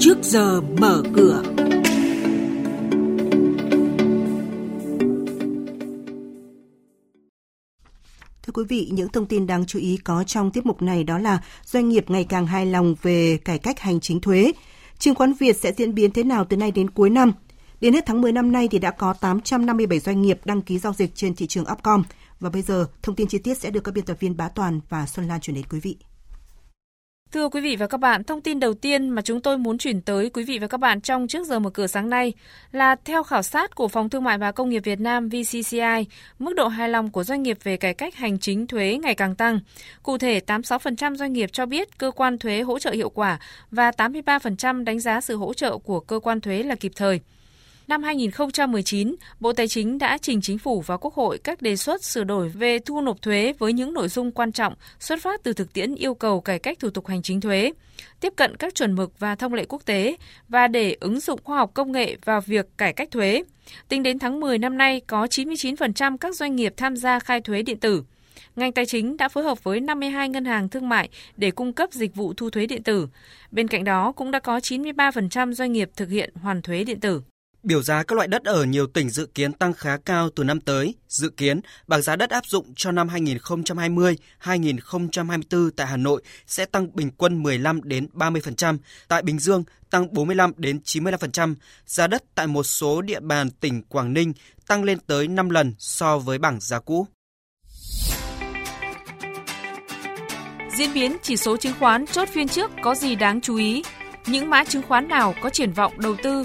trước giờ mở cửa. Thưa quý vị, những thông tin đáng chú ý có trong tiết mục này đó là doanh nghiệp ngày càng hài lòng về cải cách hành chính thuế. Chứng khoán Việt sẽ diễn biến thế nào từ nay đến cuối năm? Đến hết tháng 10 năm nay thì đã có 857 doanh nghiệp đăng ký giao dịch trên thị trường Upcom. Và bây giờ, thông tin chi tiết sẽ được các biên tập viên Bá Toàn và Xuân Lan chuyển đến quý vị. Thưa quý vị và các bạn, thông tin đầu tiên mà chúng tôi muốn chuyển tới quý vị và các bạn trong trước giờ mở cửa sáng nay là theo khảo sát của Phòng Thương mại và Công nghiệp Việt Nam VCCI, mức độ hài lòng của doanh nghiệp về cải cách hành chính thuế ngày càng tăng. Cụ thể, 86% doanh nghiệp cho biết cơ quan thuế hỗ trợ hiệu quả và 83% đánh giá sự hỗ trợ của cơ quan thuế là kịp thời. Năm 2019, Bộ Tài chính đã trình Chính phủ và Quốc hội các đề xuất sửa đổi về thu nộp thuế với những nội dung quan trọng xuất phát từ thực tiễn yêu cầu cải cách thủ tục hành chính thuế, tiếp cận các chuẩn mực và thông lệ quốc tế và để ứng dụng khoa học công nghệ vào việc cải cách thuế. Tính đến tháng 10 năm nay, có 99% các doanh nghiệp tham gia khai thuế điện tử. Ngành tài chính đã phối hợp với 52 ngân hàng thương mại để cung cấp dịch vụ thu thuế điện tử. Bên cạnh đó, cũng đã có 93% doanh nghiệp thực hiện hoàn thuế điện tử. Biểu giá các loại đất ở nhiều tỉnh dự kiến tăng khá cao từ năm tới. Dự kiến, bảng giá đất áp dụng cho năm 2020-2024 tại Hà Nội sẽ tăng bình quân 15 đến 30%, tại Bình Dương tăng 45 đến 95%. Giá đất tại một số địa bàn tỉnh Quảng Ninh tăng lên tới 5 lần so với bảng giá cũ. Diễn biến chỉ số chứng khoán chốt phiên trước có gì đáng chú ý? Những mã chứng khoán nào có triển vọng đầu tư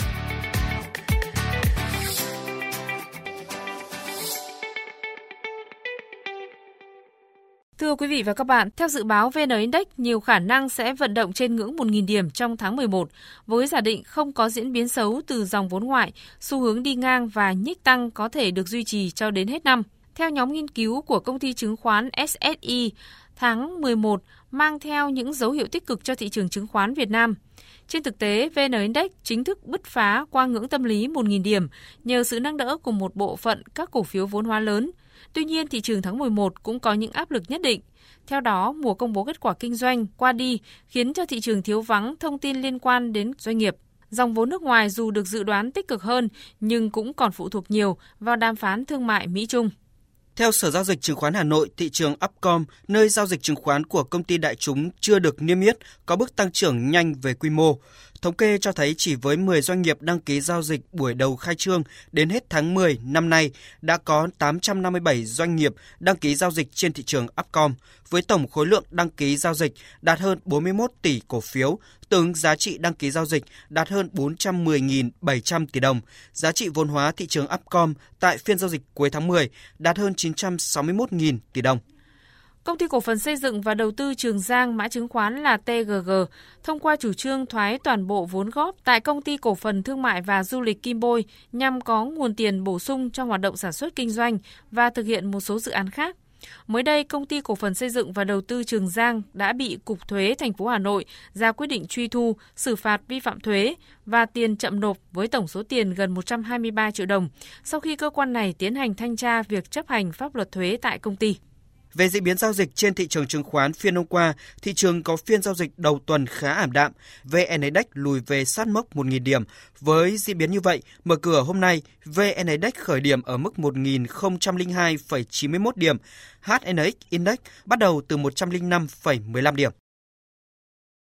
Thưa quý vị và các bạn, theo dự báo VN Index nhiều khả năng sẽ vận động trên ngưỡng 1.000 điểm trong tháng 11, với giả định không có diễn biến xấu từ dòng vốn ngoại, xu hướng đi ngang và nhích tăng có thể được duy trì cho đến hết năm. Theo nhóm nghiên cứu của công ty chứng khoán SSI, tháng 11 mang theo những dấu hiệu tích cực cho thị trường chứng khoán Việt Nam. Trên thực tế, VN Index chính thức bứt phá qua ngưỡng tâm lý 1.000 điểm nhờ sự nâng đỡ của một bộ phận các cổ phiếu vốn hóa lớn, Tuy nhiên, thị trường tháng 11 cũng có những áp lực nhất định. Theo đó, mùa công bố kết quả kinh doanh qua đi khiến cho thị trường thiếu vắng thông tin liên quan đến doanh nghiệp. Dòng vốn nước ngoài dù được dự đoán tích cực hơn nhưng cũng còn phụ thuộc nhiều vào đàm phán thương mại Mỹ-Trung. Theo Sở Giao dịch Chứng khoán Hà Nội, thị trường Upcom, nơi giao dịch chứng khoán của công ty đại chúng chưa được niêm yết, có bước tăng trưởng nhanh về quy mô. Thống kê cho thấy chỉ với 10 doanh nghiệp đăng ký giao dịch buổi đầu khai trương đến hết tháng 10 năm nay đã có 857 doanh nghiệp đăng ký giao dịch trên thị trường Upcom với tổng khối lượng đăng ký giao dịch đạt hơn 41 tỷ cổ phiếu, tương giá trị đăng ký giao dịch đạt hơn 410.700 tỷ đồng. Giá trị vốn hóa thị trường Upcom tại phiên giao dịch cuối tháng 10 đạt hơn 961.000 tỷ đồng. Công ty cổ phần xây dựng và đầu tư Trường Giang mã chứng khoán là TGG thông qua chủ trương thoái toàn bộ vốn góp tại công ty cổ phần thương mại và du lịch Kim Bôi nhằm có nguồn tiền bổ sung cho hoạt động sản xuất kinh doanh và thực hiện một số dự án khác. Mới đây, công ty cổ phần xây dựng và đầu tư Trường Giang đã bị Cục Thuế thành phố Hà Nội ra quyết định truy thu, xử phạt vi phạm thuế và tiền chậm nộp với tổng số tiền gần 123 triệu đồng sau khi cơ quan này tiến hành thanh tra việc chấp hành pháp luật thuế tại công ty. Về diễn biến giao dịch trên thị trường chứng khoán phiên hôm qua, thị trường có phiên giao dịch đầu tuần khá ảm đạm. VN Index lùi về sát mốc 1.000 điểm. Với diễn biến như vậy, mở cửa hôm nay, VN Index khởi điểm ở mức 1.002,91 điểm. HNX Index bắt đầu từ 105,15 điểm.